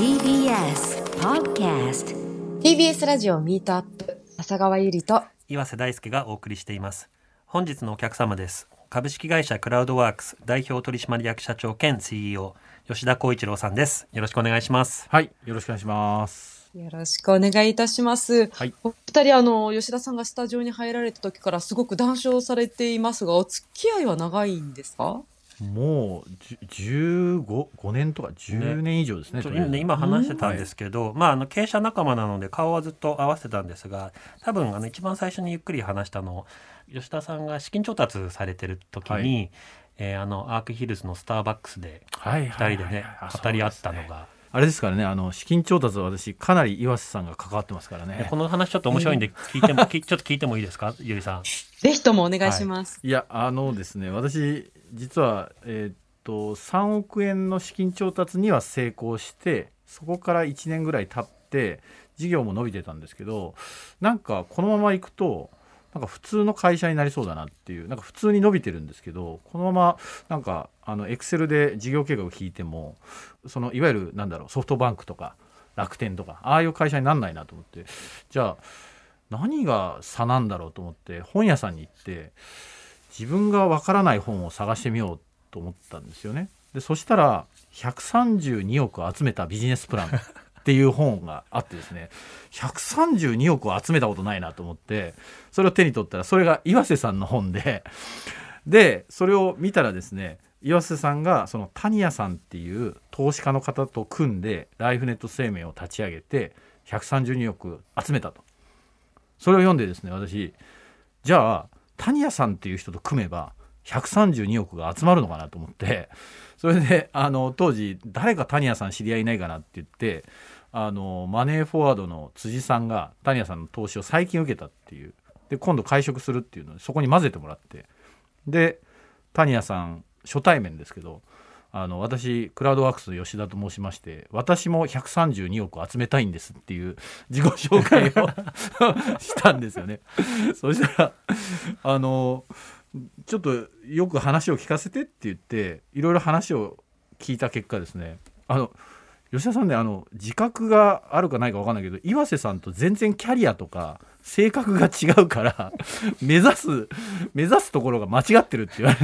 TBS Podcast TBS ラジオミートアップ浅川ゆりと岩瀬大輔がお送りしています本日のお客様です株式会社クラウドワークス代表取締役社長兼 CEO 吉田光一郎さんですよろしくお願いしますはい、よろしくお願いします。よろしくお願いいたします。はいお二人あの吉田さんがスタジオに入られた時からすごく談笑されていますがお付き合いは長いんですか？もうじゅ十五五年とか10年以上ですね。そうとりあえず今話してたんですけど、まあ、あの経営者仲間なので顔はずっと合わせてたんですが多分あの一番最初にゆっくり話したの吉田さんが資金調達されてる時に、はいえーあのアークヒルズのスターバックスではい2人でねあ語り合ったのが、あれですからね、あの資金調達は私かなり岩瀬さんが関わってますからねでこ。の話ちょっと面白いんで聞いても、きちょっと聞いてもいいですかゆりさん？ぜひともお願いします。いやあのですね、私実はえーっと3億円の資金調達には成功して、そこから1年ぐらい経って事業も伸びてたんですけど、なんかこのままいくと。なんか普通の会社になりそうだなっていうなんか普通に伸びてるんですけどこのままなんかあのエクセルで事業計画を引いてもそのいわゆるなんだろうソフトバンクとか楽天とかああいう会社になんないなと思ってじゃあ何が差なんだろうと思って本屋さんに行って自分がわからない本を探してみようと思ったんですよね。でそしたら132億集めたビジネスプランっていう本があってですね132億集めたことないなと思ってそれを手に取ったらそれが岩瀬さんの本ででそれを見たらですね岩瀬さんがその谷谷さんっていう投資家の方と組んでライフネット生命を立ち上げて132億集めたとそれを読んでですね私じゃあ谷谷さんっていう人と組めば132億が集まるのかなと思ってそれであの当時誰か谷谷さん知り合いいないかなって言ってあのマネーフォワードの辻さんが谷谷さんの投資を最近受けたっていう。で今度会食するっていうのでそこに混ぜてもらって。で谷谷さん初対面ですけどあの私クラウドワークス吉田と申しまして私も132億集めたいんですっていう 自己紹介を したんですよね。そしたらあのちょっとよく話を聞かせてって言っていろいろ話を聞いた結果ですねあの吉田さんねあの自覚があるかないか分かんないけど岩瀬さんと全然キャリアとか性格が違うから 目指す目指すところが間違ってるって言わ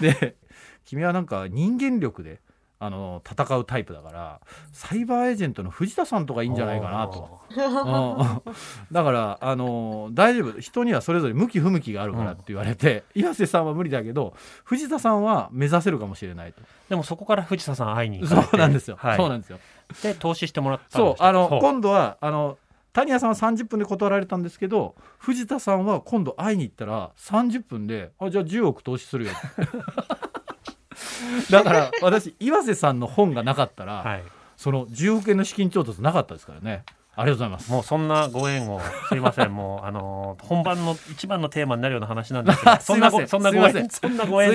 れてで君はなんか人間力であの戦うタイプだからサイバーエージェントの藤田さんとかいいんじゃないかなと。うん。だからあの大丈夫。人にはそれぞれ向き不向きがあるからって言われて、岩瀬さんは無理だけど藤田さんは目指せるかもしれないと。でもそこから藤田さん会いに行そうなんですよ、はい、そうなんですよ。で投資してもらったんそうあの今度はあの谷谷さんは30分で断られたんですけど藤田さんは今度会いに行ったら30分で「あじゃあ10億投資するよ」だから私岩瀬さんの本がなかったら、はい、その10億円の資金調達なかったですからねありがとうございます。もうそんなご縁をすいません。もうあの本番の一番のテーマになるような話なんですけど そんなご縁そんなご縁。すで。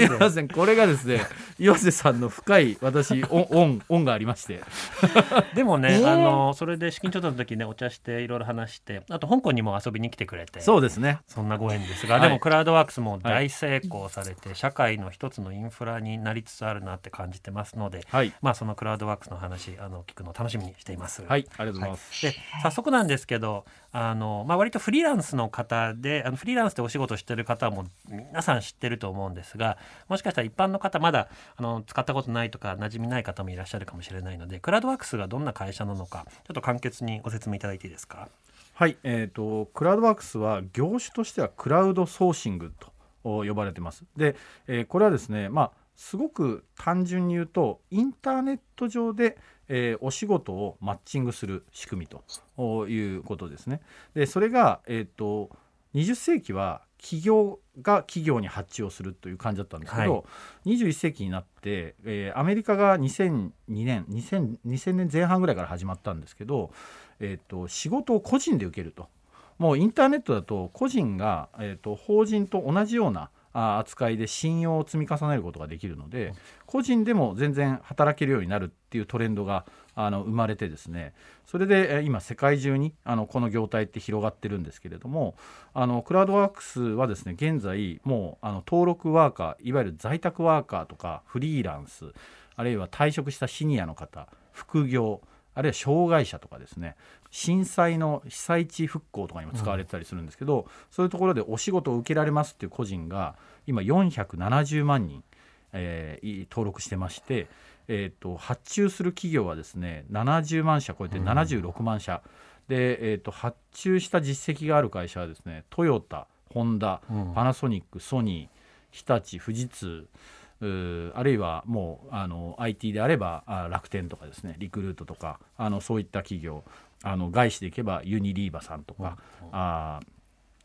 いません。これがですね岩瀬さんの深い私恩恩恩がありまして。でもね、えー。あのそれで資金調達の時ねお茶していろいろ話してあと香港にも遊びに来てくれて。そうですね。そんなご縁ですが、はい。でもクラウドワークスも大成功されて、社会の一つのインフラになりつつあるなって感じてますので、はい。まあそのクラウドワークスの話あの聞くの楽しみにしています。はい。ありがとうございます、で早速なんですけどあの、まあ、割とフリーランスの方であのフリーランスでお仕事してる方も皆さん知ってると思うんですがもしかしたら一般の方まだあの使ったことないとか馴染みない方もいらっしゃるかもしれないのでクラウドワークスがどんな会社なのかちょっと簡潔にご説明いただいていいですか？はい、えー、とクラウドワークスは業種としてはクラウドソーシングと呼ばれてます。で、えーこれはですね、まあ、すごく単純に言うとインターネット上で、えーお仕事をマッチングする仕組みということですね。でそれが、えー、と20世紀は企業が企業に発注をするという感じだったんですけど、21世紀になって、えーアメリカが2002年2000 2000年前半ぐらいから始まったんですけど、えー、と仕事を個人で受けるともうインターネットだと個人が、えー、と法人と同じようなあ扱いで信用を積み重ねることができるので個人でも全然働けるようになるっていうトレンドがあの生まれてですね。それでえー今世界中にあのこの業態って広がってるんですけれどもあのクラウドワークスはですね現在もうあの登録ワーカーいわゆる在宅ワーカーとかフリーランスあるいは退職したシニアの方副業あるいは障害者とかですね震災の被災地復興とかにも使われてたりするんですけど、そういうところでお仕事を受けられますっていう個人が今470万人、えーい登録してまして、えー、と発注する企業はですね70万社超えて76万社、で、えー、と発注した実績がある会社はですねトヨタホンダうん。パナソニックソニー日立富士通あるいはもうあの IT であればあ楽天とかですねリクルートとかあのそういった企業あの外資でいけばユニリーバさんとか、あー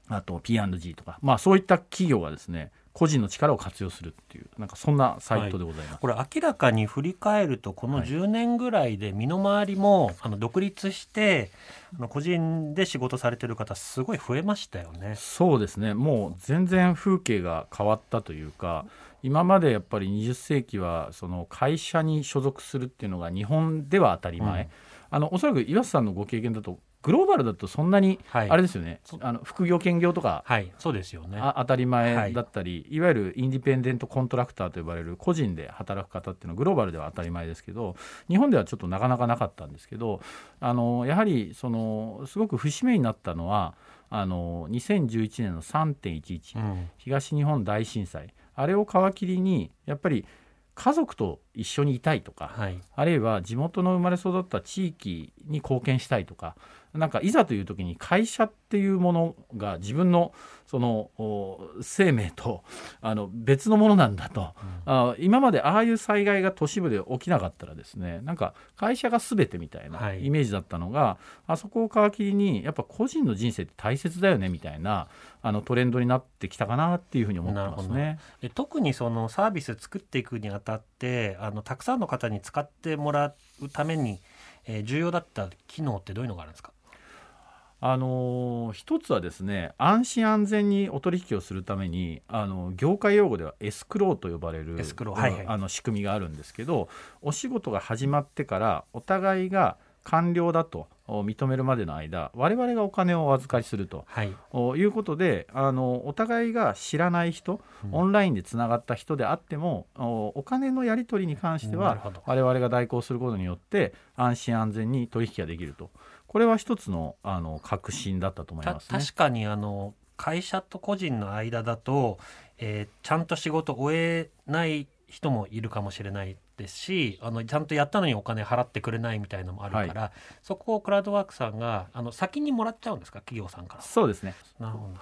あと P&G とか、まあ、そういった企業がですね個人の力を活用するっていうなんかそんなサイトでございます。これ明らかに振り返るとこのはい。10年ぐらいで身の回りもあの独立してあの個人で仕事されてる方すごい増えましたよね。そうですね。もう全然風景が変わったというか今までやっぱり20世紀はその会社に所属するっていうのが日本では当たり前、うんあのおそらく岩瀬さんのご経験だとグローバルだとそんなにはい。あれですよね、そあの副業兼業とかはいそうですよね。あ当たり前だったり、い、わゆるインディペンデントコントラクターと呼ばれる個人で働く方っていうのはグローバルでは当たり前ですけど日本ではちょっとなかなかなかったんですけどあのやはりそのすごく節目になったのはあの2011年の3.11、うん。東日本大震災。あれを皮切りにやっぱり家族と一緒にいたいとか、はい。あるいは地元の生まれ育った地域に貢献したいとかなんかいざという時に会社っていうものが自分のそのお生命とあの別のものなんだと、あ今までああいう災害が都市部で起きなかったらですねなんか会社が全てみたいはない。イメージだったのが、あそこを皮切りにやっぱ個人の人生って大切だよねみたいなあのトレンドになってきたかなっていうふうに思ってますなね。で特にそのサービス作っていくにあたってあのたくさんの方に使ってもらうために、えー重要だった機能ってどういうのがあるんですか？あのー一つはですね安心安全にお取引をするためにあの業界用語ではエスクローと呼ばれるエスクローはい。はいあの仕組みがあるんですけどお仕事が始まってからお互いが完了だとお認めるまでの間我々がお金をお預かりすると。はい。おいうことであのお互いが知らない人、うん。オンラインでつながった人であってもおお金のやり取りに関しては我々が代行することによって安心安全に取引ができると。これは一つのあの革新だったと思いたますね。確かにあの会社と個人の間だと、えーちゃんと仕事を終えない人もいるかもしれないですしあのちゃんとやったのにお金払ってくれないみたいのもあるから、そこをクラウドワークさんがあの先にもらっちゃうんですか？企業さんから。そうですねなるほど。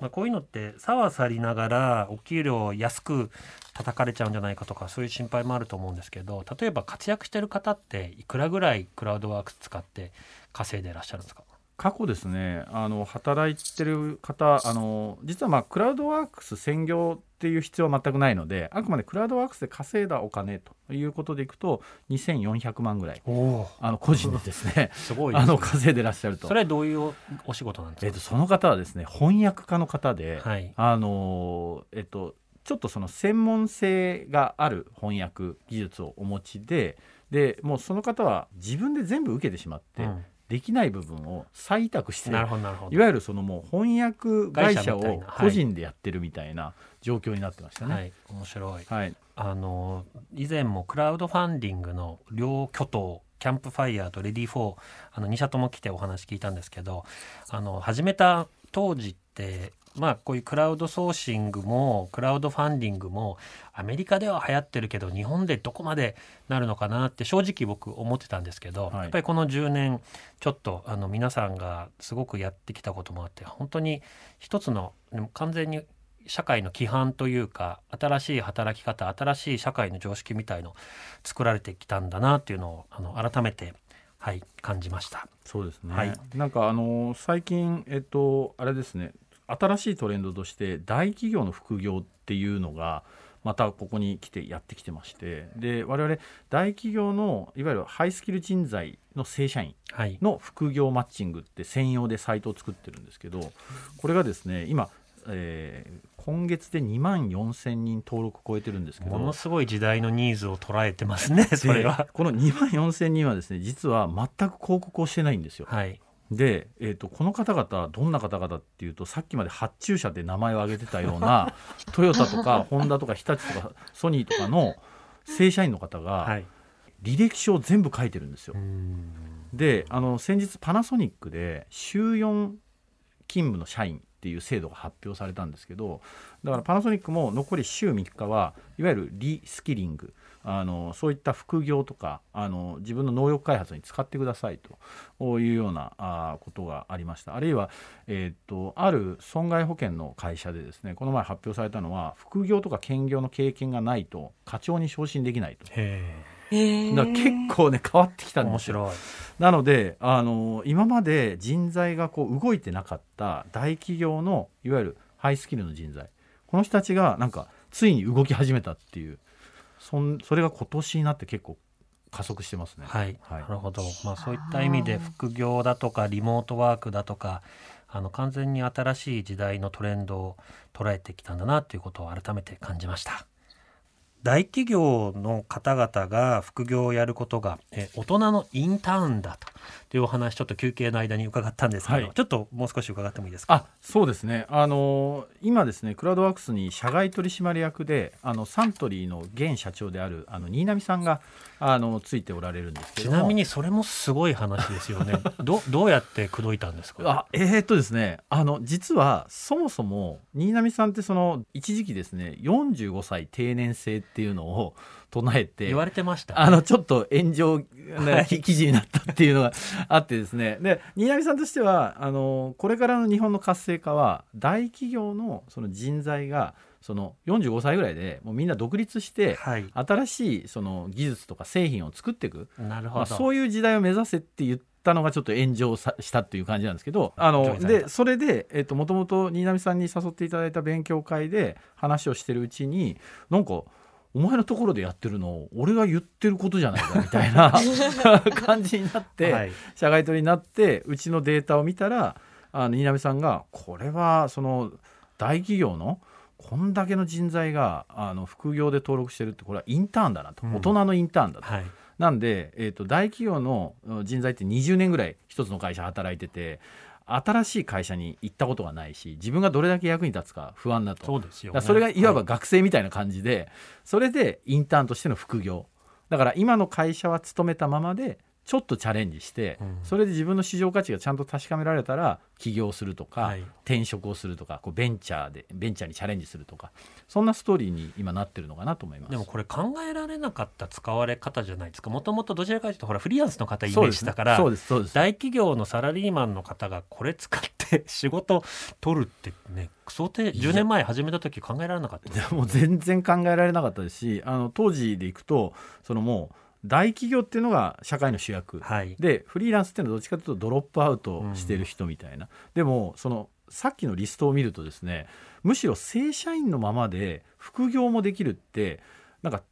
まあ、こういうのってさはさりながらお給料を安く叩かれちゃうんじゃないかとかそういう心配もあると思うんですけど例えば活躍してる方っていくらぐらいクラウドワークス使って稼いでいらっしゃるんですか？過去ですねあの働いてる方あの実はまあクラウドワークス専業っていう必要は全くないのであくまでクラウドワークスで稼いだお金ということでいくと2400万ぐらいあの個人でですね すごいあの稼いでらっしゃると。それはどういうおお仕事なんですか、えっと、その方はですね翻訳家の方で、はい。あのえっとちょっとその専門性がある翻訳技術をお持ちででもうその方は自分で全部受けてしまって、うんできない部分を再委託していわゆるそのもう翻訳会社を個人でやってるみたいな状況になってましたね。はい面白い。はい、あの以前もクラウドファンディングの両巨頭キャンプファイヤーとレディフォーあの2社とも来てお話聞いたんですけどあの始めた当時ってまあこういうクラウドソーシングもクラウドファンディングもアメリカでは流行ってるけど日本でどこまでなるのかなって正直僕思ってたんですけど、はい。やっぱりこの10年ちょっとあの皆さんがすごくやってきたこともあって本当に一つの完全に社会の規範というか新しい働き方新しい社会の常識みたいの作られてきたんだなっていうのをあの改めてはい感じました。そうですね、はい。なんかあの最近えっとあれですね新しいトレンドとして大企業の副業っていうのがまたここに来てやってきてましてで我々大企業のいわゆるハイスキル人材の正社員はい、の副業マッチングって専用でサイトを作ってるんですけどこれがですね今、えー今月で2万4千人登録超えてるんですけどものすごい時代のニーズを捉えてますねそれはで。この2万4千人はですね実は全く広告をしてないんですよ。はい、で、えー、とこの方々どんな方々っていうとさっきまで発注者で名前を挙げてたような トヨタとかホンダとか日立とかソニーとかの正社員の方はがい。履歴書を全部書いてるんですよ。う。ん。であの先日パナソニックで週4勤務の社員っていう制度が発表されたんですけどだからパナソニックも残り週3日はいわゆるリスキリングあのそういった副業とかあの自分の能力開発に使ってくださいというようなあことがありました。あるいは、えーっとある損害保険の会社でですねこの前発表されたのは副業とか兼業の経験がないと課長に昇進できないと。へへだ結構ね変わってきえたんですよ。面白い。なのであの今まで人材がこう動いてなかった大企業のいわゆるハイスキルの人材この人たちがなんかついに動き始めたっていうそんそれが今年になって結構加速してますね。はい、はい。なるほど、まあ、そういった意味で副業だとかリモートワークだとかあの完全に新しい時代のトレンドを捉えてきたんだなということを改めて感じました大企業の方々が副業をやることがえ大人のインターンだと。というお話ちょっと休憩の間に伺ったんですけど、はい。ちょっともう少し伺ってもいいですか？あそうですね。あの今ですねクラウドワークスに社外取締役であのサントリーの現社長であるあの新浪さんがあのついておられるんですけども。ちなみにそれもすごい話ですよね。どどうやって口説いたんですか？あえーっとですねあの実はそもそも新浪さんってその一時期ですね45歳定年制っていうのを唱えて言われてましたね、あのちょっと炎上はない。記記事になったっていうのが あってですね。で新浪さんとしてはあのこれからの日本の活性化は大企業のその人材がその45歳ぐらいでもうみんな独立してはい。新しいその技術とか製品を作っていく。まあ、なるほど、そういう時代を目指せって言ったのがちょっと炎上さしたっていう感じなんですけどあのでそれで、えっともともと新浪さんに誘っていただいた勉強会で話をしてるうちになんかお前のところでやってるの俺が言ってることじゃないか みたいな 感じになって、はい。社外取りになってうちのデータを見たらあの新浪さんがこれはその大企業のこんだけの人材があの副業で登録してるってこれはインターンだなと、うん。大人のインターンだと。はい。なんで、えー、と大企業のうん人材って20年ぐらい一つの会社働いてて新しい会社に行ったことがないし自分がどれだけ役に立つか不安だと。そうですよ、だからそれがい。わばは学生みたいな感じで、それでインターンとしての副業。だから今の会社は勤めたままでちょっとチャレンジして、うん。それで自分の市場価値がちゃんと確かめられたら起業するとか、はい。転職をするとかこうベンチャーでベンチャーにチャレンジするとかそんなストーリーに今なってるのかなと思います。でもこれ考えられなかった使われ方じゃない。ですかもともとどちらかというとほらフリーランスの方イメージだから、大企業のサラリーマンの方がこれ使って 仕事取るってね想定10年前始めた時考えられなかった。ですいやもう全然考えられなかったですしあの当時でいくとそのもう大企業っていうのが社会の主役、はい。でフリーランスっていうのはどっちかというとドロップアウトしてる人みたいな、でもそのさっきのリストを見るとですねむしろ正社員のままで副業もできるってなんか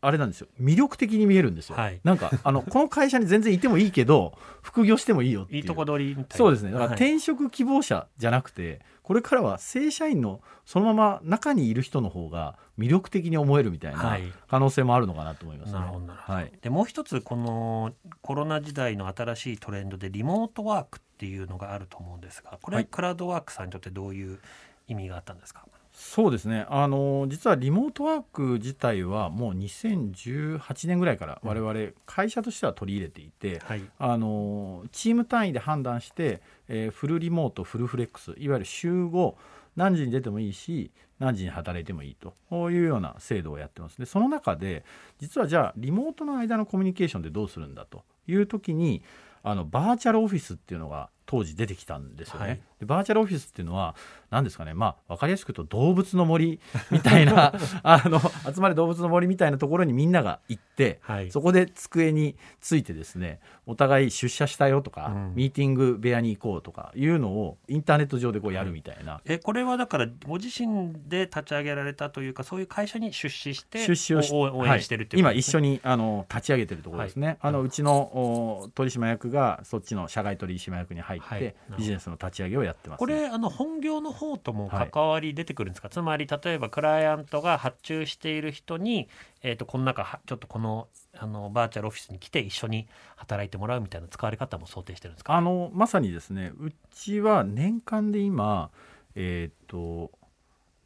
あれなんですよ。魅力的に見えるんですよ、はい。なんかあのこの会社に全然いてもいいけど 副業してもいいよっていう。いいとこ取りみたいな。そうですね。だからはい。転職希望者じゃなくて、これからは正社員のそのまま中にいる人の方が魅力的に思えるみたいなはい。可能性もあるのかなと思いますね。なるほどなるほど、はい。でもう一つこのコロナ時代の新しいトレンドでリモートワークっていうのがあると思うんですがこれははい。クラウドワークさんにとってどういう意味があったんですか、そうですね。あの実はリモートワーク自体はもう2018年ぐらいから我々会社としては取り入れていて、はい。あのチーム単位で判断して、えーフルリモートフルフレックスいわゆる週5何時に出てもいいし何時に働いてもいいというような制度をやってます。でその中で実はじゃあリモートの間のコミュニケーションでどうするんだという時にあのバーチャルオフィスっていうのが当時出てきたんですよね。はい。でバーチャルオフィスっていうのは何ですかね。まあ分かりやすく言うと動物の森みたいな あの集まれ動物の森みたいなところにみんなが行ってはい。そこで机についてですねお互い出社したよとか、うん。ミーティング部屋に行こうとかいうのをインターネット上でこうやるみたいな、えこれはだからご自身で立ち上げられたというかそういう会社に出資して出資をしお応援してるっていうはい、今一緒ににあの立ち上げてるところですね、あのうちのお取締役がそっちの社外取締役に入って、ビジネスの立ち上げをやってます、これあの本業の方とも関わり出てくるんですか、つまり例えばクライアントが発注している人に、えー、とこの中はちょっとこのあのバーチャルオフィスに来て一緒に働いてもらうみたいな使われ方も想定してるんですか？あのまさにですねうちは年間で今えっ、と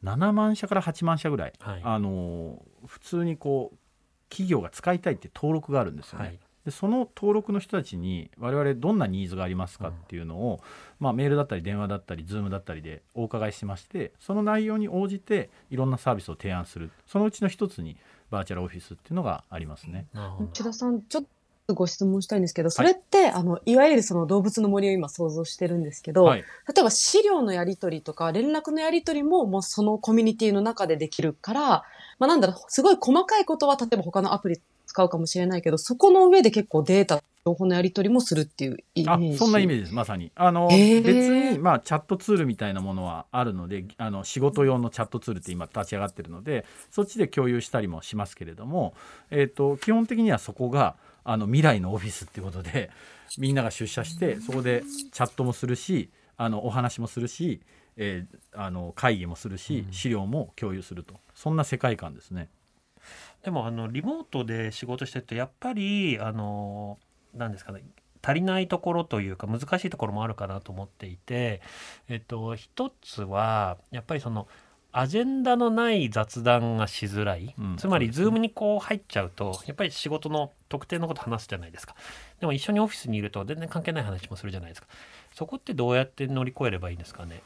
7万社から8万社ぐらい、はい。あの普通にこう企業が使いたいって登録があるんですよね。はいでその登録の人たちに我々どんなニーズがありますかっていうのを、まあ、メールだったり電話だったり Zoom だったりでお伺いしましてその内容に応じていろんなサービスを提案する。そのうちの一つにバーチャルオフィスっていうのがありますね。なるほど。内田さん、ちょっとご質問したいんですけど、それって、あの、いわゆるその動物の森を今想像してるんですけど、はい、例えば資料のやり取りとか連絡のやり取りももうそのコミュニティの中でできるから、まあなんだろう、すごい細かいことは例えば他のアプリ使うかもしれないけど、そこの上で結構データ、情報のやり取りもするっていうイメあージ。そんなイメージですまさにあの、へー別に、まあ、チャットツールみたいなものはあるのであの仕事用のチャットツールって今立ち上がってるのでそっちで共有したりもしますけれども、えー、と基本的にはそこがあの未来のオフィスっていうことでみんなが出社してそこでチャットもするしあのお話もするし、えーあの会議もするし資料も共有すると。そんな世界観ですね。でもあのリモートで仕事してるとやっぱりあのなんですかね足りないところというか難しいところもあるかなと思っていて、えっと、一つはやっぱりそのアジェンダのない雑談がしづらい、うんつまり Zoom にこう入っちゃうとやっぱり仕事の特定のこと話すじゃないですか。でも一緒にオフィスにいると全然関係ない話もするじゃないですか。そこってどうやって乗り越えればいいんですかね？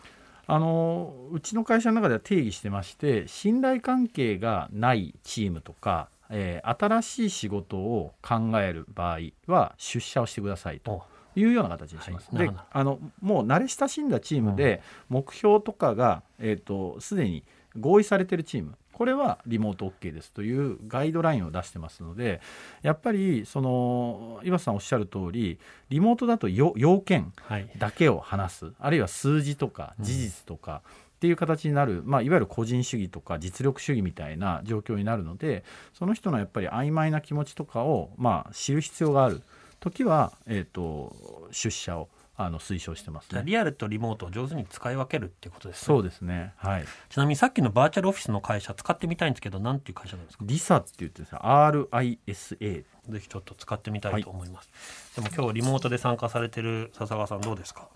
あのうちの会社の中では定義してまして信頼関係がないチームとか、えー新しい仕事を考える場合は出社をしてくださいというような形にします。ではい。なるほど。あのもう慣れ親しんだチームで目標とかがえーとすでに合意されてるチームこれはリモート OK ですというガイドラインを出してますのでやっぱりその岩瀬さんおっしゃる通りリモートだとよ要件はい。だけを話すあるいは数字とか事実とかっていう形になる、まあ、いわゆる個人主義とか実力主義みたいな状況になるのでその人のやっぱり曖昧な気持ちとかを、まあ、知る必要がある。時は、えー、と出社をあの推奨してますね。リアルとリモートを上手に使い分けるっていうことですね。そうですね。はい。ちなみにさっきのバーチャルオフィスの会社使ってみたいんですけど何ていう会社なんですか？リサって言ってですね RISA ぜひちょっと使ってみたいと思います、でも今日リモートで参加されてる笹川さんどうですか？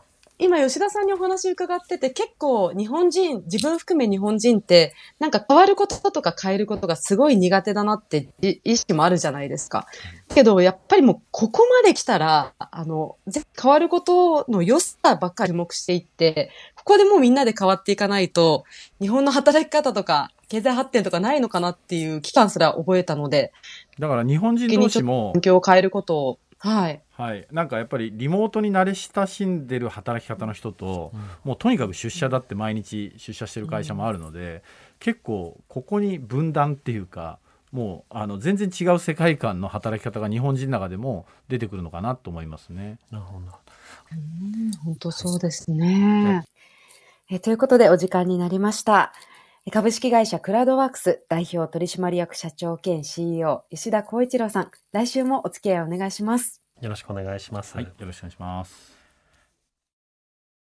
今吉田さんにお話伺ってて結構日本人、自分含め日本人ってなんか変わることとか変えることがすごい苦手だなってい意識もあるじゃないですか。けどやっぱりもうここまで来たら、あの、ぜ変わることの良さばっかり注目していって、ここでもうみんなで変わっていかないと、日本の働き方とか経済発展とかないのかなっていう期間すら覚えたので、だから日本人同士も環境を変えることを、はい。はい、なんかやっぱりリモートに慣れ親しんでる働き方の人と、もうとにかく出社だって毎日出社してる会社もあるので、結構ここに分断っていうかもうあの全然違う世界観の働き方が日本人の中でも出てくるのかなと思いますね。なるほど本当そうですね。えということでお時間になりました。株式会社クラウドワークス代表取締役社長兼 CEO 石田光一郎さん、来週もお付き合いお願いします。よろしくお願いします、はい、よろしくお願いします。